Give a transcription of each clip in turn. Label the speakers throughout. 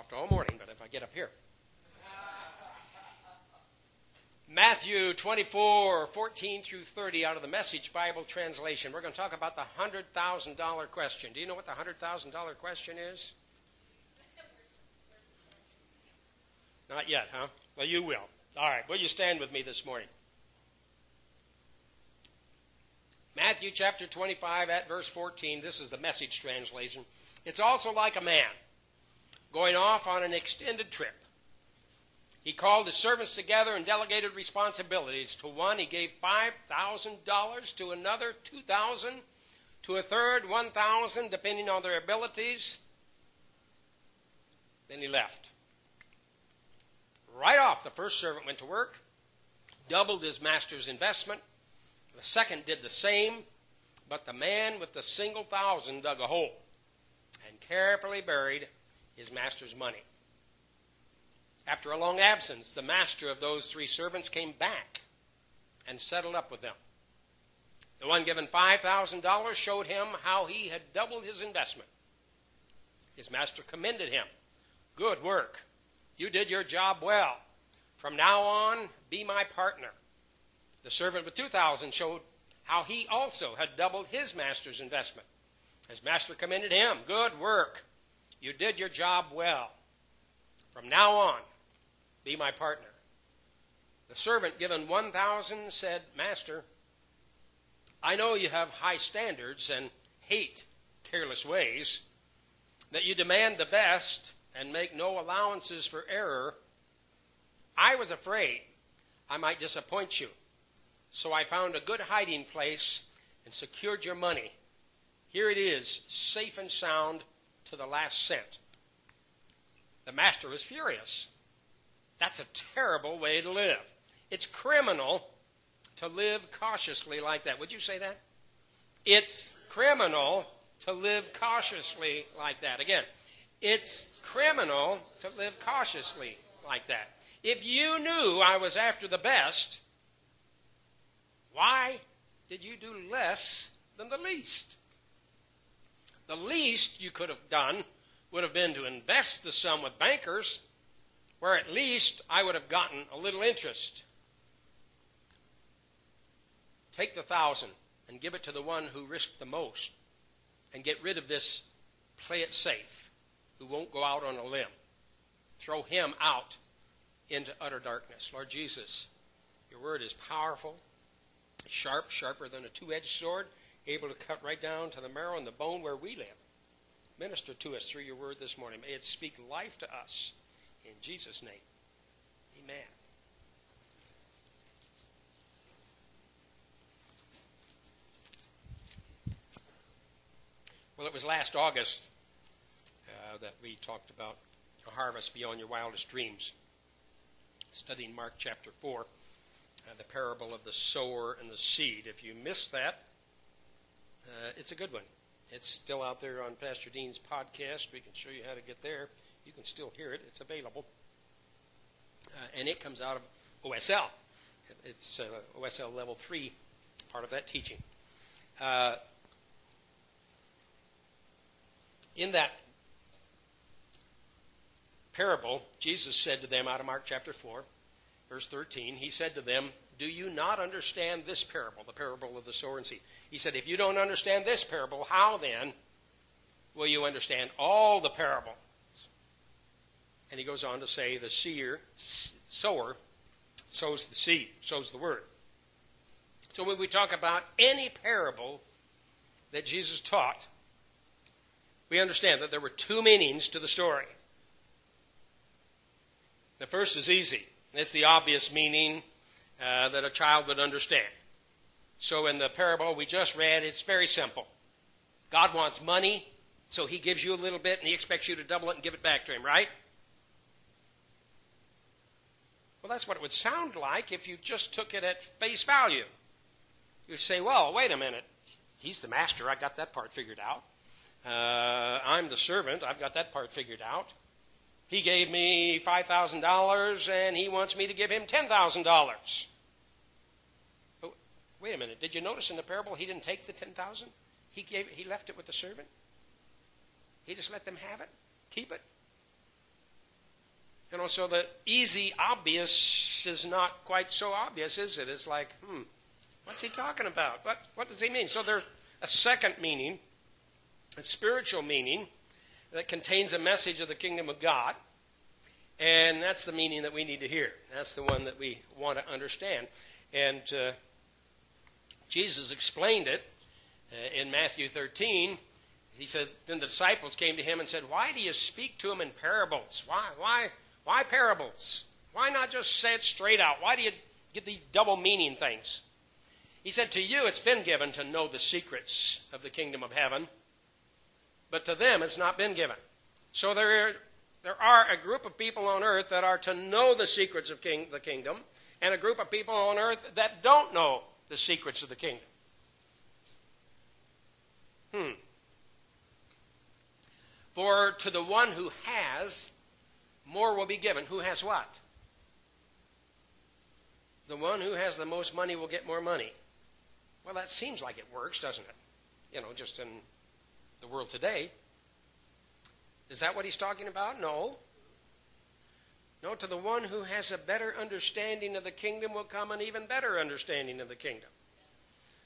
Speaker 1: soft all morning, but if I get up here. Matthew 24, 14 through 30 out of the Message Bible translation. We're going to talk about the $100,000 question. Do you know what the $100,000 question is? Not yet, huh? Well, you will. All right. Will you stand with me this morning? Matthew chapter 25 at verse 14. This is the message translation. It's also like a man going off on an extended trip. He called his servants together and delegated responsibilities. To one, he gave $5,000, to another, 2000 to a third, 1000 depending on their abilities. Then he left. Right off, the first servant went to work, doubled his master's investment. The second did the same, but the man with the single thousand dug a hole and carefully buried his master's money. After a long absence, the master of those three servants came back and settled up with them. The one given $5,000 showed him how he had doubled his investment. His master commended him. Good work. You did your job well. From now on, be my partner. The servant with 2,000 showed how he also had doubled his master's investment. His master commended him. Good work. You did your job well. From now on, be my partner. The servant given 1,000 said, Master, I know you have high standards and hate careless ways, that you demand the best and make no allowances for error, I was afraid I might disappoint you. So I found a good hiding place and secured your money. Here it is, safe and sound to the last cent. The master was furious. That's a terrible way to live. It's criminal to live cautiously like that. Would you say that? It's criminal to live cautiously like that. Again, it's criminal to live cautiously like that. If you knew I was after the best, why did you do less than the least? The least you could have done would have been to invest the sum with bankers, where at least I would have gotten a little interest. Take the thousand and give it to the one who risked the most, and get rid of this play it safe who won't go out on a limb. Throw him out into utter darkness. Lord Jesus, your word is powerful, sharp, sharper than a two edged sword, able to cut right down to the marrow and the bone where we live. Minister to us through your word this morning. May it speak life to us. In Jesus' name, amen. Well, it was last August uh, that we talked about a harvest beyond your wildest dreams. Studying Mark chapter 4, uh, the parable of the sower and the seed. If you missed that, uh, it's a good one. It's still out there on Pastor Dean's podcast. We can show you how to get there. You can still hear it, it's available. Uh, and it comes out of OSL. It's uh, OSL level 3, part of that teaching. Uh, in that parable, Jesus said to them out of Mark chapter 4, verse 13, He said to them, Do you not understand this parable, the parable of the sower and seed? He said, If you don't understand this parable, how then will you understand all the parables? And he goes on to say, The seer, sower, sows the seed, sows the word. So when we talk about any parable that Jesus taught, we understand that there were two meanings to the story. The first is easy. It's the obvious meaning uh, that a child would understand. So in the parable we just read, it's very simple. God wants money, so he gives you a little bit and he expects you to double it and give it back to him, right? Well, that's what it would sound like if you just took it at face value. You'd say, well, wait a minute. He's the master. I got that part figured out. Uh, I'm the servant. I've got that part figured out. He gave me $5,000 and he wants me to give him $10,000. But wait a minute. Did you notice in the parable he didn't take the 10,000? He gave he left it with the servant. He just let them have it, keep it. You know, so the easy obvious is not quite so obvious, is it? It's like, hmm, what's he talking about? What, what does he mean? So there's a second meaning, a spiritual meaning, that contains a message of the kingdom of God. And that's the meaning that we need to hear. That's the one that we want to understand. And uh, Jesus explained it uh, in Matthew 13. He said, Then the disciples came to him and said, Why do you speak to him in parables? Why? Why? Why parables? Why not just say it straight out? Why do you get these double meaning things? He said, To you it's been given to know the secrets of the kingdom of heaven, but to them it's not been given. So there, there are a group of people on earth that are to know the secrets of king, the kingdom, and a group of people on earth that don't know the secrets of the kingdom. Hmm. For to the one who has, more will be given. Who has what? The one who has the most money will get more money. Well, that seems like it works, doesn't it? You know, just in the world today. Is that what he's talking about? No. No, to the one who has a better understanding of the kingdom will come an even better understanding of the kingdom.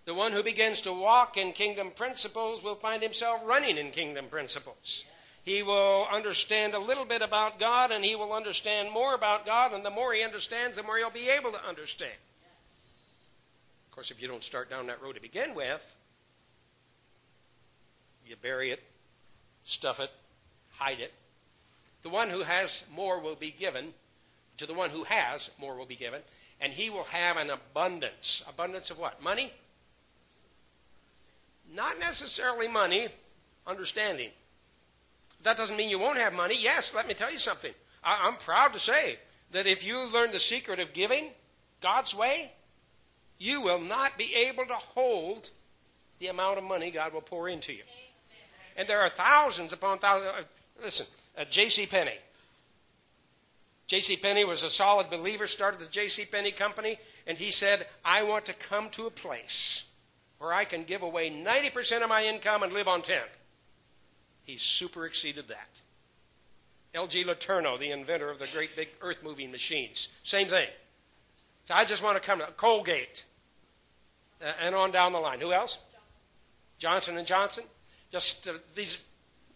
Speaker 1: The one who begins to walk in kingdom principles will find himself running in kingdom principles. He will understand a little bit about God and he will understand more about God, and the more he understands, the more he'll be able to understand. Of course, if you don't start down that road to begin with, you bury it, stuff it, hide it. The one who has more will be given. To the one who has, more will be given. And he will have an abundance. Abundance of what? Money? Not necessarily money, understanding. That doesn't mean you won't have money. Yes, let me tell you something. I, am proud to say that if you learn the secret of giving God's way, you will not be able to hold the amount of money God will pour into you. And there are thousands upon thousands. Listen, uh, J.C. Penney. J.C. Penney was a solid believer, started the J.C. Penney company, and he said, I want to come to a place where I can give away 90% of my income and live on 10. He super exceeded that. L.G. Letourneau, the inventor of the great big earth moving machines, same thing. So I just want to come to Colgate uh, and on down the line. Who else? Johnson and Johnson. Just uh, these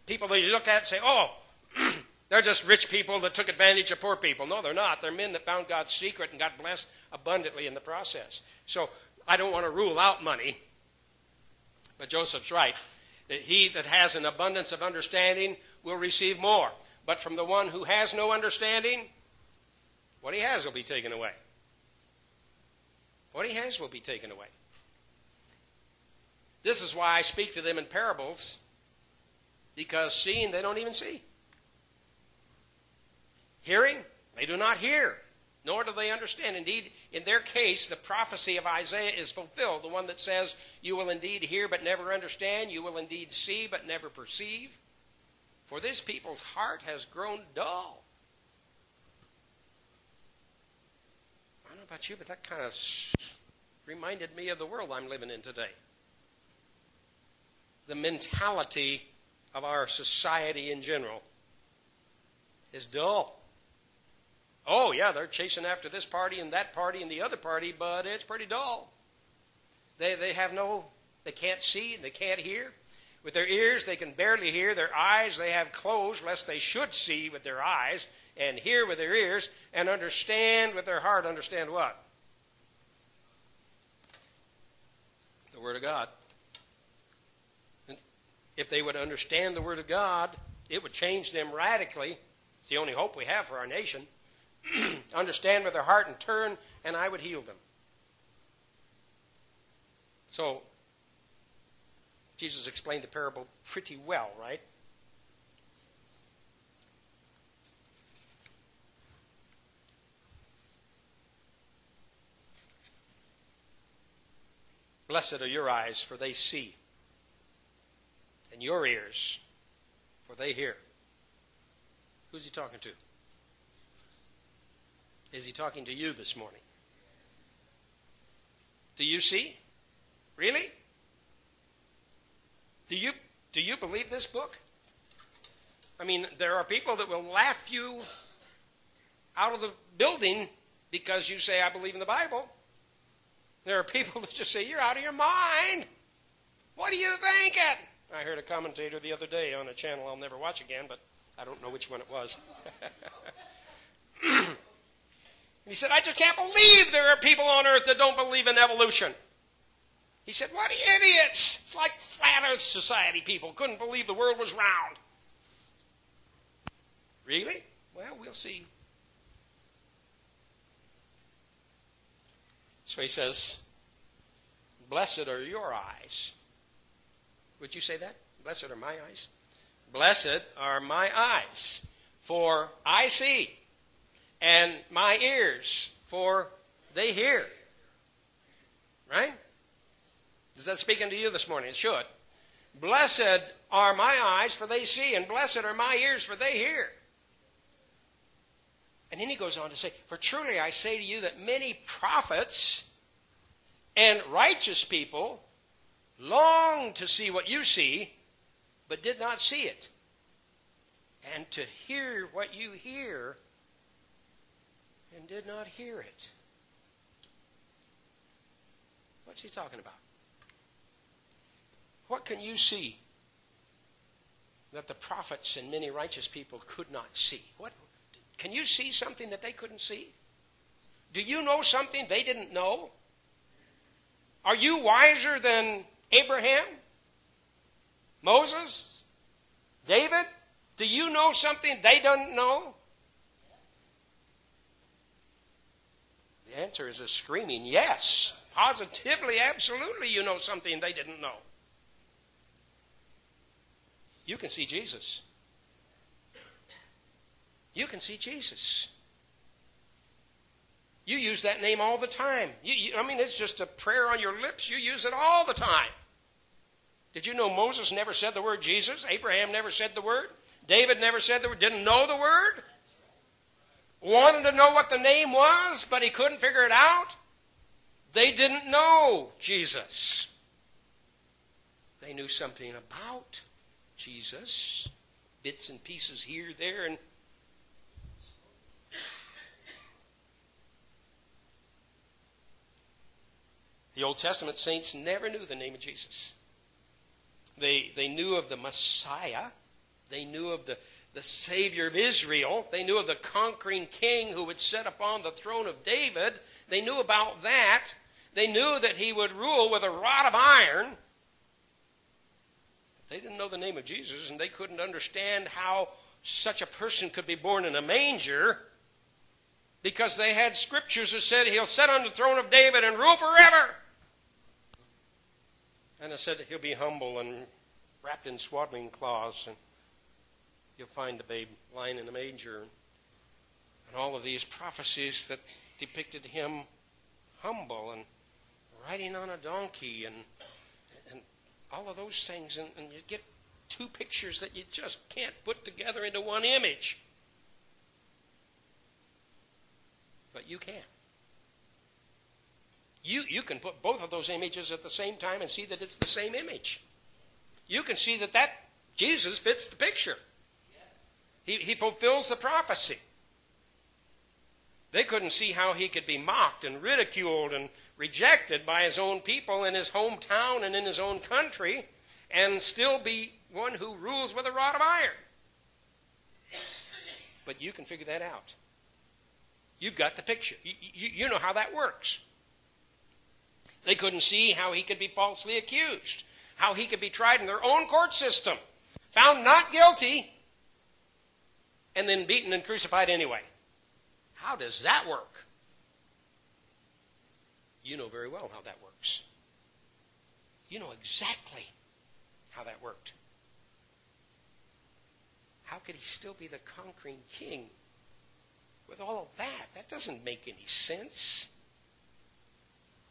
Speaker 1: people that you look at and say, oh, they're just rich people that took advantage of poor people. No, they're not. They're men that found God's secret and got blessed abundantly in the process. So I don't want to rule out money, but Joseph's right that he that has an abundance of understanding will receive more. But from the one who has no understanding, what he has will be taken away. What he has will be taken away. This is why I speak to them in parables, because seeing they don't even see. Hearing, they do not hear nor do they understand. Indeed, in their case, the prophecy of Isaiah is fulfilled the one that says, You will indeed hear but never understand, you will indeed see but never perceive. For this people's heart has grown dull. I don't know about you, but that kind of reminded me of the world I'm living in today. The mentality of our society in general is dull. Oh, yeah, they're chasing after this party and that party and the other party, but it's pretty dull. They, they have no, they can't see and they can't hear. With their ears, they can barely hear. Their eyes, they have closed, lest they should see with their eyes and hear with their ears and understand with their heart. Understand what? The Word of God. If they would understand the Word of God, it would change them radically. It's the only hope we have for our nation. understand with their heart and turn, and I would heal them. So, Jesus explained the parable pretty well, right? Blessed are your eyes, for they see, and your ears, for they hear. Who's he talking to? Is he talking to you this morning? Do you see? Really? Do you do you believe this book? I mean, there are people that will laugh you out of the building because you say, I believe in the Bible. There are people that just say, You're out of your mind. What are you thinking? I heard a commentator the other day on a channel I'll never watch again, but I don't know which one it was. he said, I just can't believe there are people on earth that don't believe in evolution. He said, What idiots! It's like flat earth society people couldn't believe the world was round. Really? Well, we'll see. So he says, Blessed are your eyes. Would you say that? Blessed are my eyes. Blessed are my eyes, for I see, and my ears, for they hear. Right? Is that speaking to you this morning? It should. Blessed are my eyes, for they see, and blessed are my ears, for they hear. And then he goes on to say, For truly I say to you that many prophets and righteous people longed to see what you see, but did not see it, and to hear what you hear, and did not hear it. What's he talking about? What can you see that the prophets and many righteous people could not see? What can you see something that they couldn't see? Do you know something they didn't know? Are you wiser than Abraham? Moses? David? Do you know something they don't know? The answer is a screaming yes. Positively, absolutely, you know something they didn't know. You can see Jesus. You can see Jesus. You use that name all the time. You, you, I mean, it's just a prayer on your lips. You use it all the time. Did you know Moses never said the word Jesus? Abraham never said the word? David never said the word, didn't know the word? Wanted to know what the name was, but he couldn't figure it out? They didn't know Jesus. They knew something about Jesus, bits and pieces here, there, and The Old Testament saints never knew the name of Jesus. They, they knew of the Messiah. They knew of the, the Savior of Israel. They knew of the conquering king who would sit upon the throne of David. They knew about that. They knew that he would rule with a rod of iron. They didn't know the name of Jesus, and they couldn't understand how such a person could be born in a manger because they had scriptures that said he'll sit on the throne of David and rule forever. And it said he'll be humble and wrapped in swaddling cloths, and you'll find the babe lying in a manger. And all of these prophecies that depicted him humble and riding on a donkey and, and all of those things. And, and you get two pictures that you just can't put together into one image. But you can. You, you can put both of those images at the same time and see that it's the same image. You can see that that Jesus fits the picture. He, he fulfills the prophecy. They couldn't see how he could be mocked and ridiculed and rejected by his own people in his hometown and in his own country and still be one who rules with a rod of iron. But you can figure that out. You've got the picture. You, you, you know how that works. They couldn't see how he could be falsely accused, how he could be tried in their own court system, found not guilty, and then beaten and crucified anyway. How does that work? You know very well how that works. You know exactly how that worked. How could he still be the conquering king with all of that? That doesn't make any sense.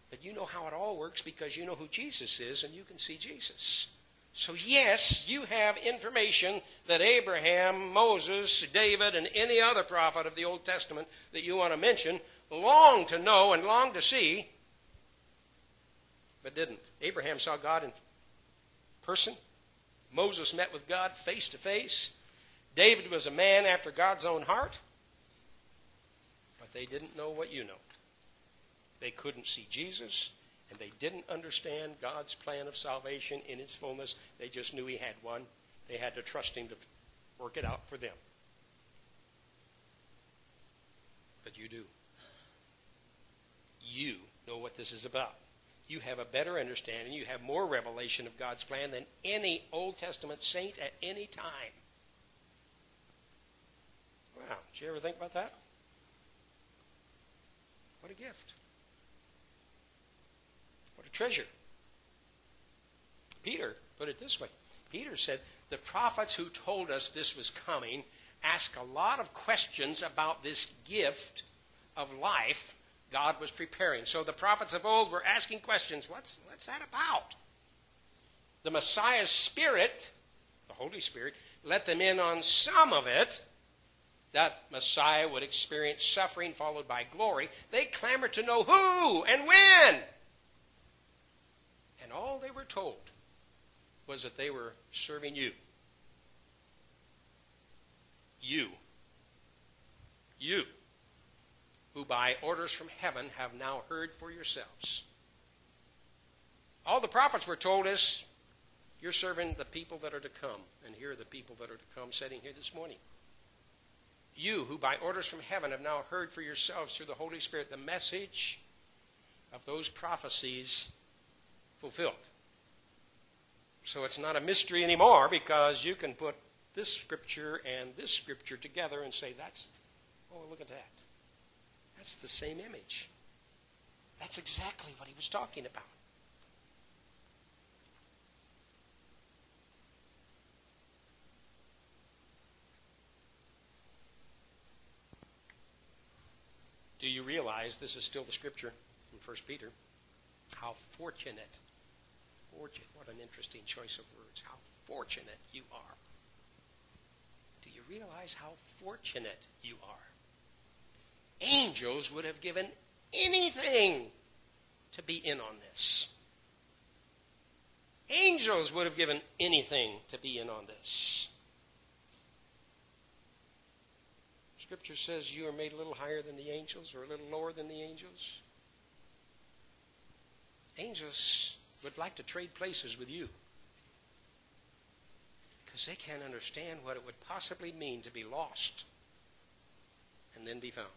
Speaker 1: But you know how it all works because you know who Jesus is and you can see Jesus. So, yes, you have information that Abraham, Moses, David, and any other prophet of the Old Testament that you want to mention long to know and long to see, but didn't. Abraham saw God in person. Moses met with God face to face. David was a man after God's own heart. But they didn't know what you know. They couldn't see Jesus, and they didn't understand God's plan of salvation in its fullness. They just knew He had one. They had to trust Him to work it out for them. But you do. You know what this is about. You have a better understanding. You have more revelation of God's plan than any Old Testament saint at any time. Wow. Did you ever think about that? What a gift. Treasure. Peter put it this way Peter said, The prophets who told us this was coming asked a lot of questions about this gift of life God was preparing. So the prophets of old were asking questions what's, what's that about? The Messiah's Spirit, the Holy Spirit, let them in on some of it. That Messiah would experience suffering followed by glory. They clamored to know who and when. And all they were told was that they were serving you. You. You who by orders from heaven have now heard for yourselves. All the prophets were told us, you're serving the people that are to come. And here are the people that are to come sitting here this morning. You, who by orders from heaven have now heard for yourselves through the Holy Spirit the message of those prophecies fulfilled. So it's not a mystery anymore because you can put this scripture and this scripture together and say, that's, oh, look at that. That's the same image. That's exactly what he was talking about. Do you realize this is still the scripture from 1 Peter? How fortunate, fortunate, what an interesting choice of words. How fortunate you are. Do you realize how fortunate you are? Angels would have given anything to be in on this. Angels would have given anything to be in on this. Scripture says you are made a little higher than the angels or a little lower than the angels. Angels would like to trade places with you because they can't understand what it would possibly mean to be lost and then be found.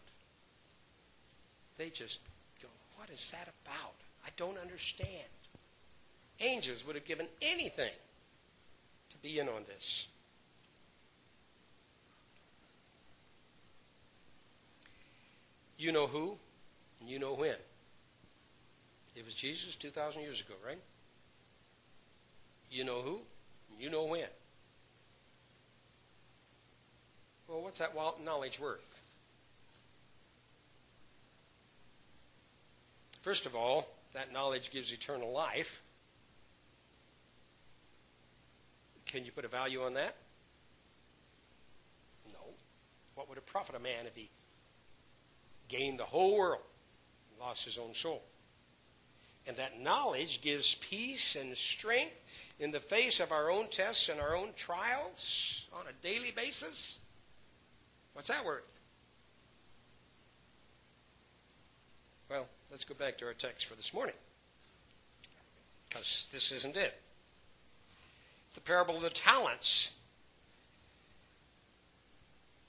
Speaker 1: They just go, What is that about? I don't understand. Angels would have given anything to be in on this. You know who, and you know when. It was Jesus 2,000 years ago, right? You know who, you know when. Well, what's that knowledge worth? First of all, that knowledge gives eternal life. Can you put a value on that? No. What would it profit a man if he gained the whole world and lost his own soul? And that knowledge gives peace and strength in the face of our own tests and our own trials on a daily basis. What's that worth? Well, let's go back to our text for this morning. Because this isn't it. It's the parable of the talents.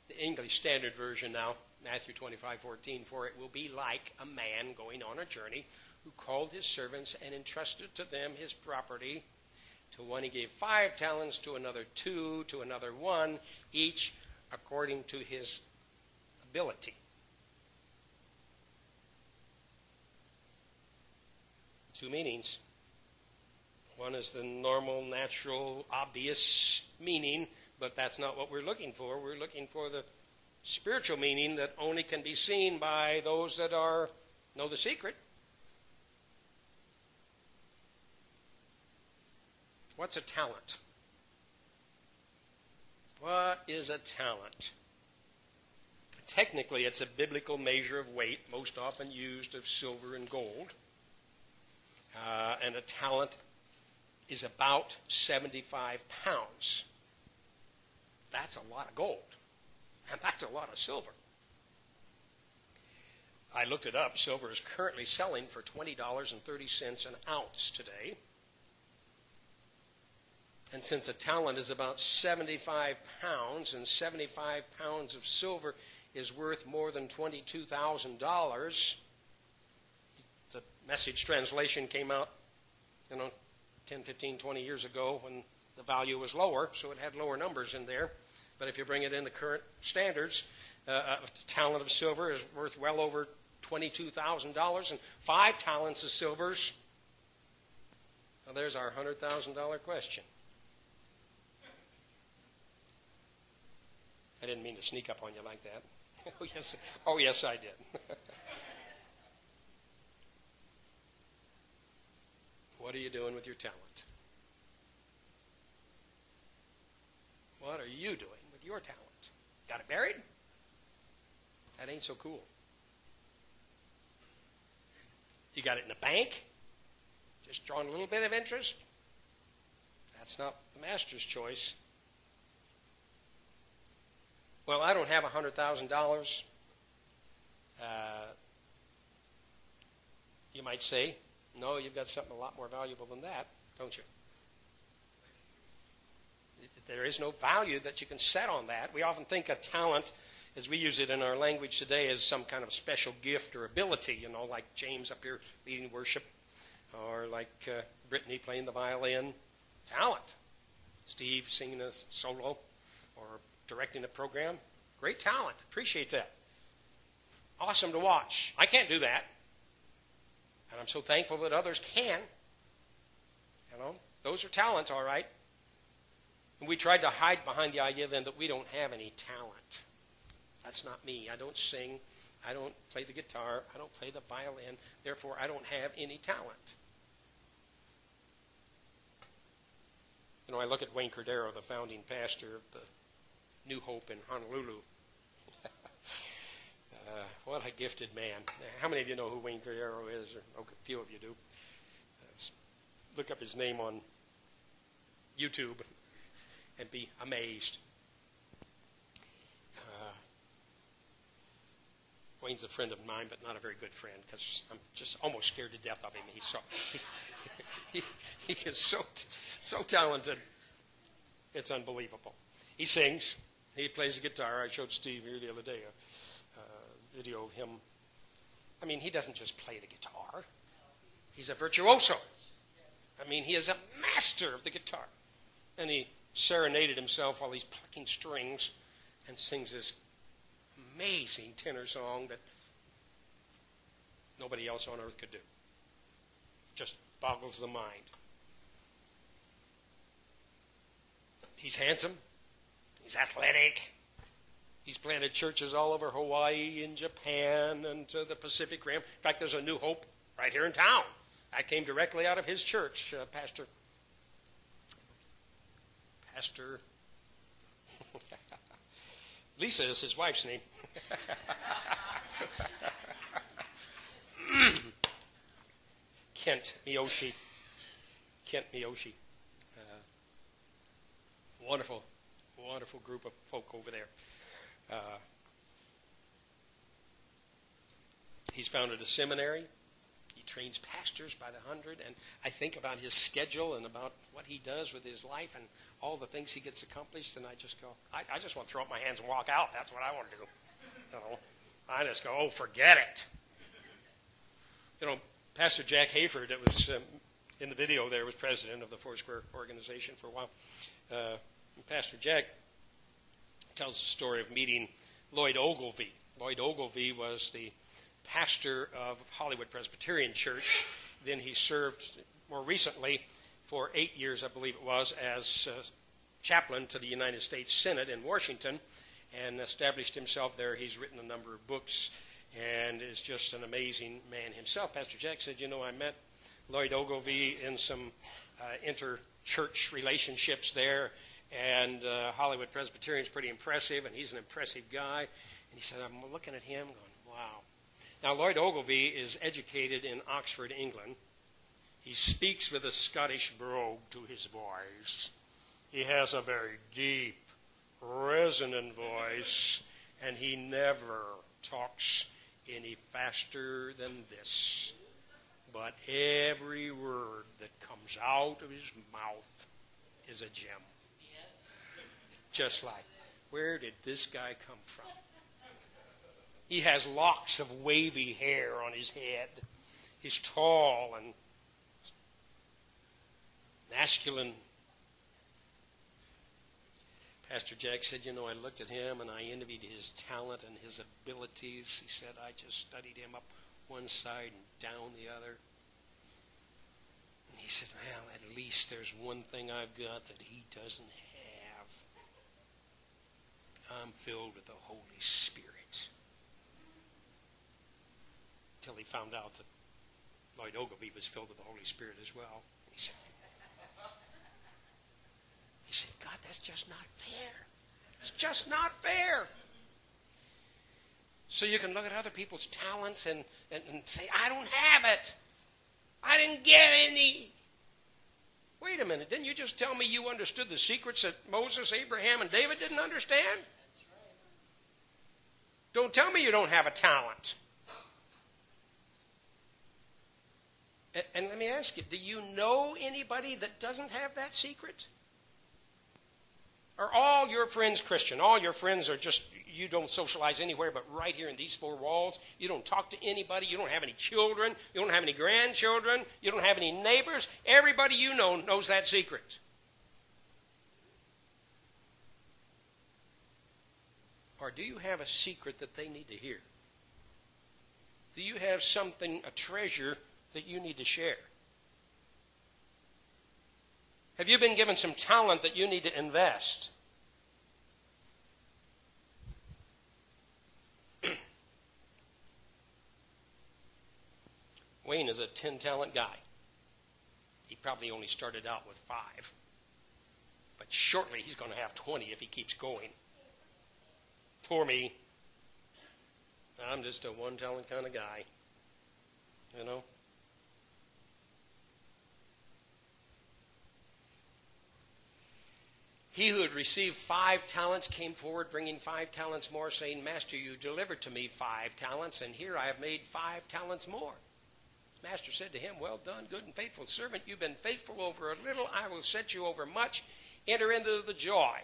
Speaker 1: The English Standard Version now, Matthew 25, 14. For it will be like a man going on a journey who called his servants and entrusted to them his property. To one he gave five talents, to another two, to another one, each according to his ability. two meanings. One is the normal, natural, obvious meaning, but that's not what we're looking for. We're looking for the spiritual meaning that only can be seen by those that are know the secret. What's a talent? What is a talent? Technically, it's a biblical measure of weight, most often used of silver and gold uh, and a talent is about 75 pounds. That's a lot of gold, and that's a lot of silver. I looked it up. Silver is currently selling for $20.30 an ounce today. And since a talent is about 75 pounds, and 75 pounds of silver is worth more than $22,000, the message translation came out, you know, 10, 15, 20 years ago when the value was lower, so it had lower numbers in there. But if you bring it into current standards, uh, a talent of silver is worth well over $22,000, and five talents of silvers. Well, there's our $100,000 question. I didn't mean to sneak up on you like that. oh, yes, oh, yes I did. what are you doing with your talent? What are you doing with your talent? Got it buried? That ain't so cool. You got it in the bank? Just drawing a little bit of interest? That's not the master's choice. Well, I don't have $100,000. Uh, you might say, no, you've got something a lot more valuable than that, don't you? There is no value that you can set on that. We often think a talent, as we use it in our language today, as some kind of special gift or ability, you know, like James up here leading worship, or like uh, Brittany playing the violin. Talent. Steve singing a solo, or directing the program. Great talent. Appreciate that. Awesome to watch. I can't do that. And I'm so thankful that others can. You know, those are talents, all right. And we tried to hide behind the idea then that we don't have any talent. That's not me. I don't sing. I don't play the guitar. I don't play the violin. Therefore, I don't have any talent. You know, I look at Wayne Cordeiro, the founding pastor of the New Hope in Honolulu. uh, what a gifted man. How many of you know who Wayne Cordeiro is? Or, a few of you do. Uh, look up his name on YouTube and be amazed. Uh, Wayne's a friend of mine, but not a very good friend because I'm just almost scared to death of him. He's so he, he, he is so so talented. It's unbelievable. He sings. He plays the guitar. I showed Steve here the other day a, video of him. I mean, he doesn't just play the guitar, he's a virtuoso. I mean, he is a master of the guitar. And he serenaded himself while he's plucking strings and sings this amazing tenor song that nobody else on earth could do. Just boggles the mind. He's handsome. He's athletic. He's planted churches all over Hawaii and Japan and to the Pacific Rim. In fact, there's a new hope right here in town. I came directly out of his church, uh, Pastor. Pastor. Lisa is his wife's name. Kent Miyoshi. Kent Miyoshi. Uh, wonderful wonderful group of folk over there. Uh, he's founded a seminary. He trains pastors by the hundred, and I think about his schedule and about what he does with his life and all the things he gets accomplished, and I just go, I, I just want to throw up my hands and walk out. That's what I want to do. You know, I just go, oh, forget it. You know, Pastor Jack Hayford, that was um, in the video there, was president of the Foursquare organization for a while. Uh, Pastor Jack tells the story of meeting Lloyd Ogilvie. Lloyd Ogilvie was the pastor of Hollywood Presbyterian Church. Then he served more recently for eight years, I believe it was, as uh, chaplain to the United States Senate in Washington and established himself there. He's written a number of books and is just an amazing man himself. Pastor Jack said, You know, I met Lloyd Ogilvie in some uh, inter church relationships there and uh, Hollywood Presbyterian is pretty impressive, and he's an impressive guy. And he said, I'm looking at him going, wow. Now, Lloyd Ogilvie is educated in Oxford, England. He speaks with a Scottish brogue to his voice. He has a very deep, resonant voice, and he never talks any faster than this. But every word that comes out of his mouth is a gem. Just like, where did this guy come from? He has locks of wavy hair on his head. He's tall and masculine. Pastor Jack said, You know, I looked at him and I envied his talent and his abilities. He said, I just studied him up one side and down the other. And he said, Well, at least there's one thing I've got that he doesn't have. I'm filled with the Holy Spirit. Until he found out that Lloyd Ogilvie was filled with the Holy Spirit as well. He said, he said, God, that's just not fair. It's just not fair. So you can look at other people's talents and, and, and say, I don't have it. I didn't get any. Wait a minute. Didn't you just tell me you understood the secrets that Moses, Abraham, and David didn't understand? Don't tell me you don't have a talent. And, and let me ask you do you know anybody that doesn't have that secret? Are all your friends Christian? All your friends are just, you don't socialize anywhere but right here in these four walls. You don't talk to anybody. You don't have any children. You don't have any grandchildren. You don't have any neighbors. Everybody you know knows that secret. Or do you have a secret that they need to hear? Do you have something, a treasure that you need to share? Have you been given some talent that you need to invest? Wayne is a 10 talent guy. He probably only started out with five. But shortly he's going to have 20 if he keeps going. Poor me. I'm just a one talent kind of guy. You know? He who had received five talents came forward, bringing five talents more, saying, Master, you delivered to me five talents, and here I have made five talents more. His master said to him, Well done, good and faithful servant. You've been faithful over a little, I will set you over much. Enter into the joy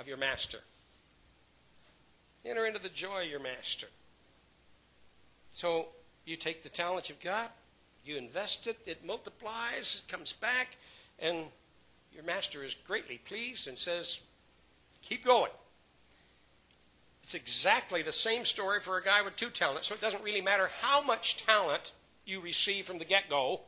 Speaker 1: of your master. Enter into the joy of your master. So you take the talent you've got, you invest it, it multiplies, it comes back, and your master is greatly pleased and says, Keep going. It's exactly the same story for a guy with two talents, so it doesn't really matter how much talent you receive from the get go.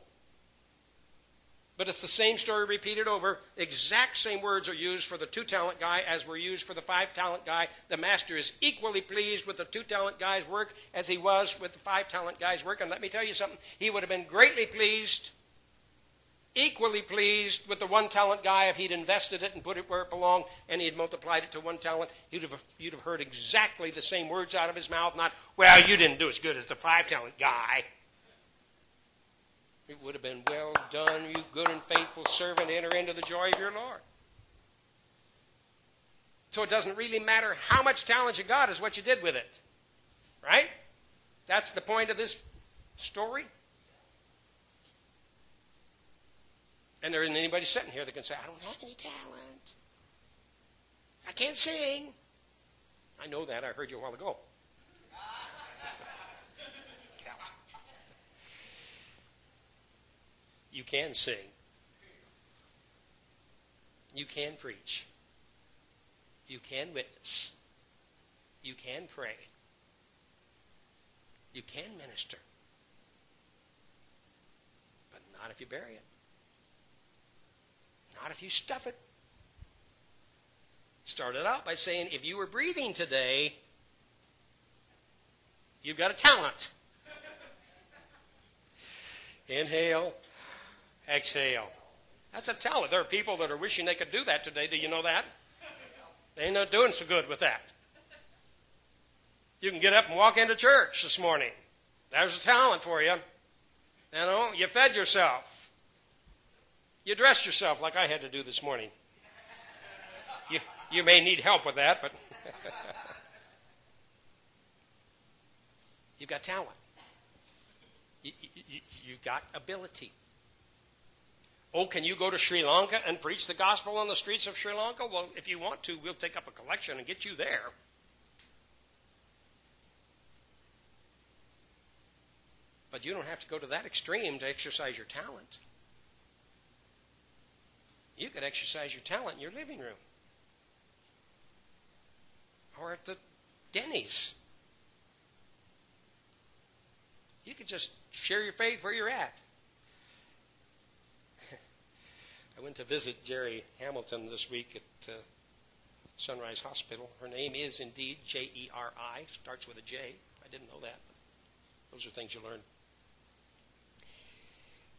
Speaker 1: But it's the same story repeated over. Exact same words are used for the two talent guy as were used for the five talent guy. The master is equally pleased with the two talent guy's work as he was with the five talent guy's work. And let me tell you something, he would have been greatly pleased equally pleased with the one talent guy if he'd invested it and put it where it belonged and he had multiplied it to one talent. You'd have, you'd have heard exactly the same words out of his mouth, not, well, you didn't do as good as the five talent guy. It would have been, well done, you good and faithful servant, enter into the joy of your Lord. So it doesn't really matter how much talent you got, is what you did with it. Right? That's the point of this story. And there isn't anybody sitting here that can say, I don't have any talent. I can't sing. I know that. I heard you a while ago. You can sing. You can preach. You can witness. You can pray. You can minister. But not if you bury it. Not if you stuff it. Started out by saying, if you were breathing today, you've got a talent. Inhale, exhale. That's a talent. There are people that are wishing they could do that today. Do you know that? They're not doing so good with that. You can get up and walk into church this morning. There's a talent for you. You know, you fed yourself. You dressed yourself like I had to do this morning. You, you may need help with that, but. You've got talent. You, you, you've got ability. Oh, can you go to Sri Lanka and preach the gospel on the streets of Sri Lanka? Well, if you want to, we'll take up a collection and get you there. But you don't have to go to that extreme to exercise your talent. You could exercise your talent in your living room or at the Denny's. You could just share your faith where you're at. I went to visit Jeri Hamilton this week at uh, Sunrise Hospital. Her name is indeed J E R I, starts with a J. I didn't know that. Those are things you learn.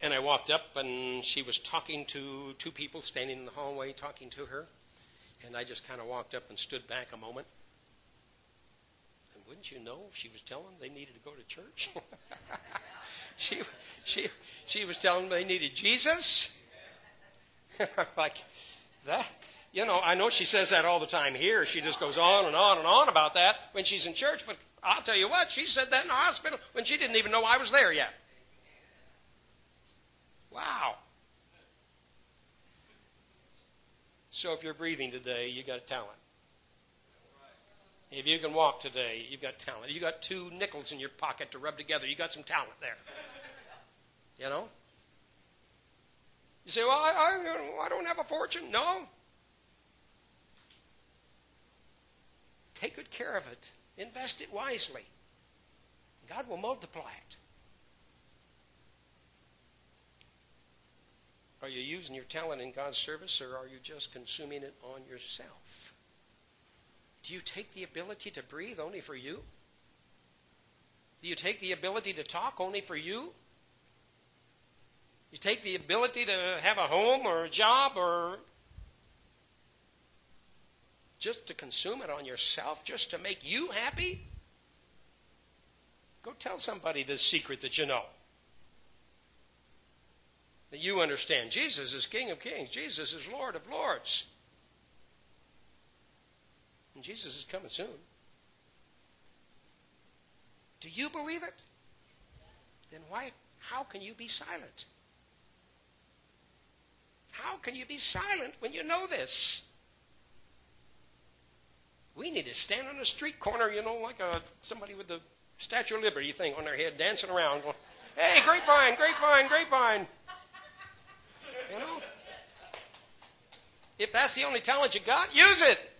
Speaker 1: And I walked up, and she was talking to two people standing in the hallway, talking to her. And I just kind of walked up and stood back a moment. And wouldn't you know, she was telling them they needed to go to church. she, she, she was telling them they needed Jesus. like, that, you know, I know she says that all the time here. She just goes on and on and on about that when she's in church. But I'll tell you what, she said that in the hospital when she didn't even know I was there yet. Wow. So if you're breathing today, you got talent. If you can walk today, you've got talent. You got two nickels in your pocket to rub together. You got some talent there. You know? You say, well, I, I, I don't have a fortune. No. Take good care of it. Invest it wisely. God will multiply it. Are you using your talent in God's service or are you just consuming it on yourself? Do you take the ability to breathe only for you? Do you take the ability to talk only for you? You take the ability to have a home or a job or just to consume it on yourself, just to make you happy? Go tell somebody this secret that you know that you understand. Jesus is King of Kings, Jesus is Lord of Lords. And Jesus is coming soon. Do you believe it? Then why how can you be silent? How can you be silent when you know this? We need to stand on a street corner, you know, like a somebody with the Statue of Liberty thing on their head, dancing around, going, "Hey, grapevine, grapevine, grapevine." You know? If that's the only talent you got, use it.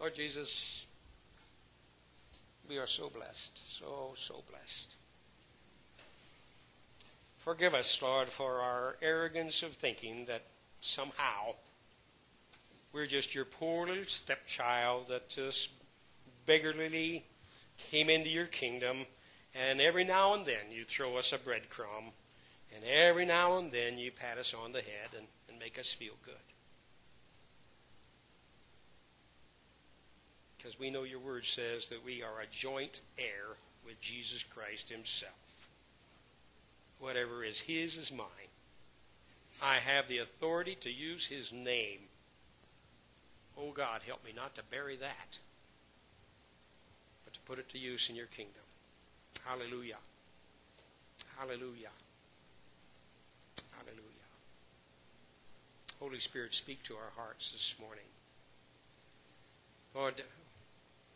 Speaker 1: Lord Jesus, we are so blessed, so, so blessed. Forgive us, Lord, for our arrogance of thinking that somehow we're just your poor little stepchild that just beggarly came into your kingdom, and every now and then you throw us a breadcrumb, and every now and then you pat us on the head and, and make us feel good. Because we know your word says that we are a joint heir with Jesus Christ himself. Whatever is his is mine. I have the authority to use his name. Oh God, help me not to bury that but to put it to use in your kingdom. Hallelujah. Hallelujah. Hallelujah. Holy Spirit, speak to our hearts this morning. Lord,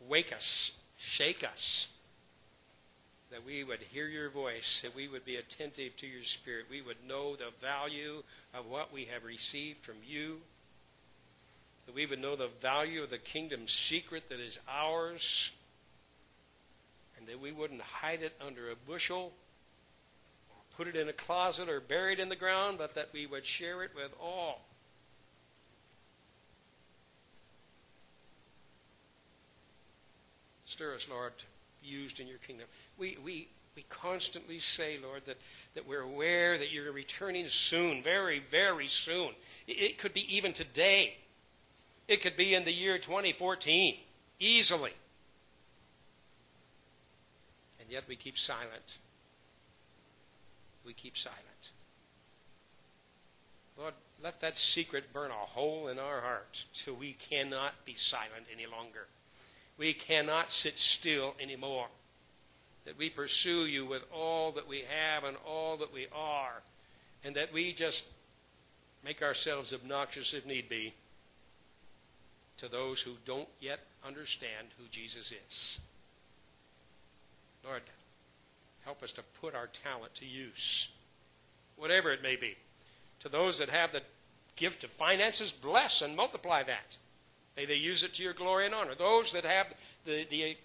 Speaker 1: wake us, shake us, that we would hear your voice, that we would be attentive to your spirit, we would know the value of what we have received from you, that we would know the value of the kingdom secret that is ours. And that we wouldn't hide it under a bushel, put it in a closet, or bury it in the ground, but that we would share it with all. Stir us, Lord, used in your kingdom. We, we, we constantly say, Lord, that, that we're aware that you're returning soon, very, very soon. It, it could be even today. It could be in the year 2014, easily. And yet we keep silent. We keep silent. Lord, let that secret burn a hole in our hearts till we cannot be silent any longer. We cannot sit still anymore. That we pursue you with all that we have and all that we are. And that we just make ourselves obnoxious if need be to those who don't yet understand who Jesus is. Lord, help us to put our talent to use, whatever it may be. To those that have the gift of finances, bless and multiply that. May they use it to your glory and honor. Those that have the, the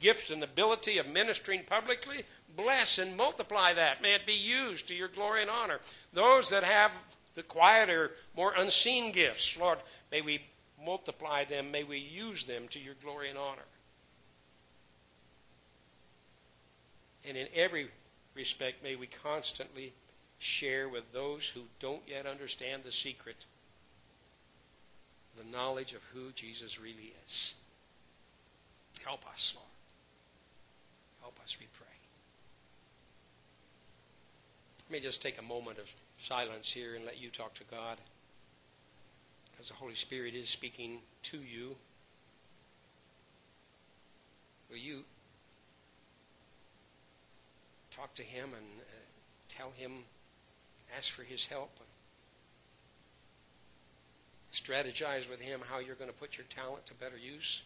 Speaker 1: gift and ability of ministering publicly, bless and multiply that. May it be used to your glory and honor. Those that have the quieter, more unseen gifts, Lord, may we multiply them. May we use them to your glory and honor. And in every respect, may we constantly share with those who don't yet understand the secret the knowledge of who Jesus really is. Help us, Lord. Help us, we pray. Let me just take a moment of silence here and let you talk to God. As the Holy Spirit is speaking to you, will you talk to Him and uh, tell Him, ask for His help? Strategize with Him how you're going to put your talent to better use?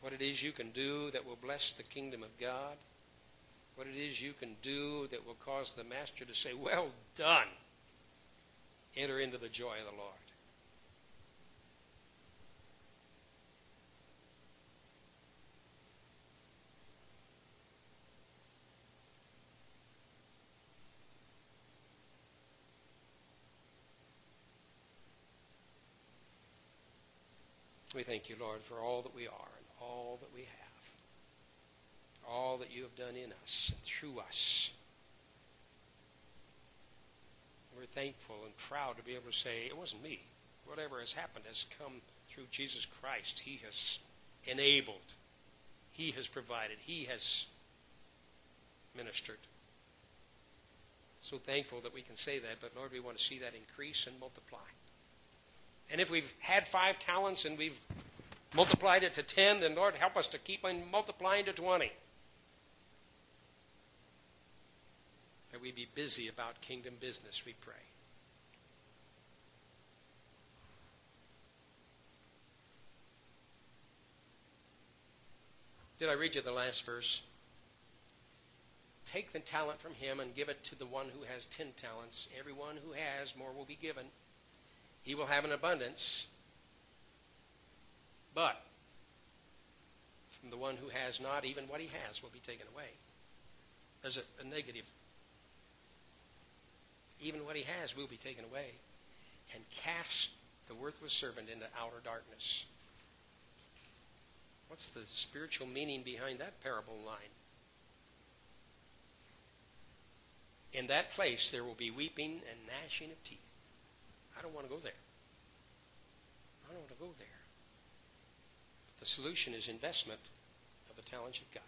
Speaker 1: What it is you can do that will bless the kingdom of God? What it is you can do that will cause the Master to say, Well done! enter into the joy of the Lord. We thank you, Lord, for all that we are and all that we have, all that you have done in us and through us. We're thankful and proud to be able to say, it wasn't me. Whatever has happened has come through Jesus Christ. He has enabled, He has provided, He has ministered. So thankful that we can say that, but Lord, we want to see that increase and multiply. And if we've had five talents and we've multiplied it to ten, then Lord, help us to keep on multiplying to twenty. that we be busy about kingdom business, we pray. Did I read you the last verse? Take the talent from him and give it to the one who has ten talents. Everyone who has, more will be given. He will have an abundance. But from the one who has not, even what he has will be taken away. There's a, a negative even what he has will be taken away, and cast the worthless servant into outer darkness. What's the spiritual meaning behind that parable line? In that place there will be weeping and gnashing of teeth. I don't want to go there. I don't want to go there. But the solution is investment of the talents you've got.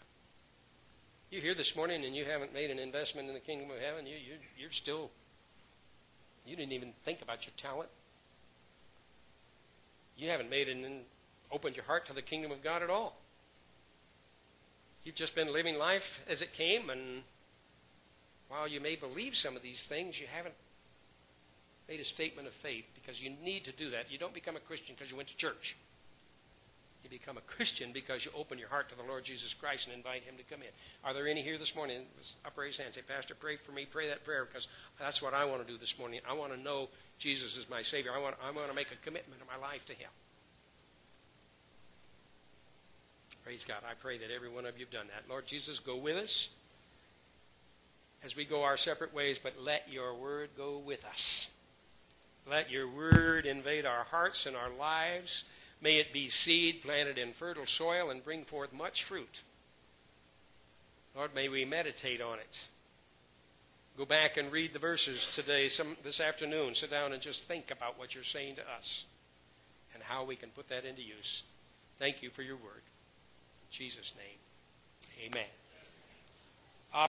Speaker 1: You're here this morning and you haven't made an investment in the kingdom of heaven. You, you, you're still you didn't even think about your talent. You haven't made and opened your heart to the kingdom of God at all. You've just been living life as it came, and while you may believe some of these things, you haven't made a statement of faith because you need to do that. You don't become a Christian because you went to church. You become a Christian because you open your heart to the Lord Jesus Christ and invite Him to come in. Are there any here this morning? Up raise hand. Say, Pastor, pray for me. Pray that prayer because that's what I want to do this morning. I want to know Jesus is my Savior. I want, I want to make a commitment of my life to Him. Praise God. I pray that every one of you have done that. Lord Jesus, go with us as we go our separate ways, but let your word go with us. Let your word invade our hearts and our lives. May it be seed planted in fertile soil and bring forth much fruit. Lord, may we meditate on it. Go back and read the verses today, some, this afternoon. Sit down and just think about what you're saying to us and how we can put that into use. Thank you for your word. In Jesus' name, amen.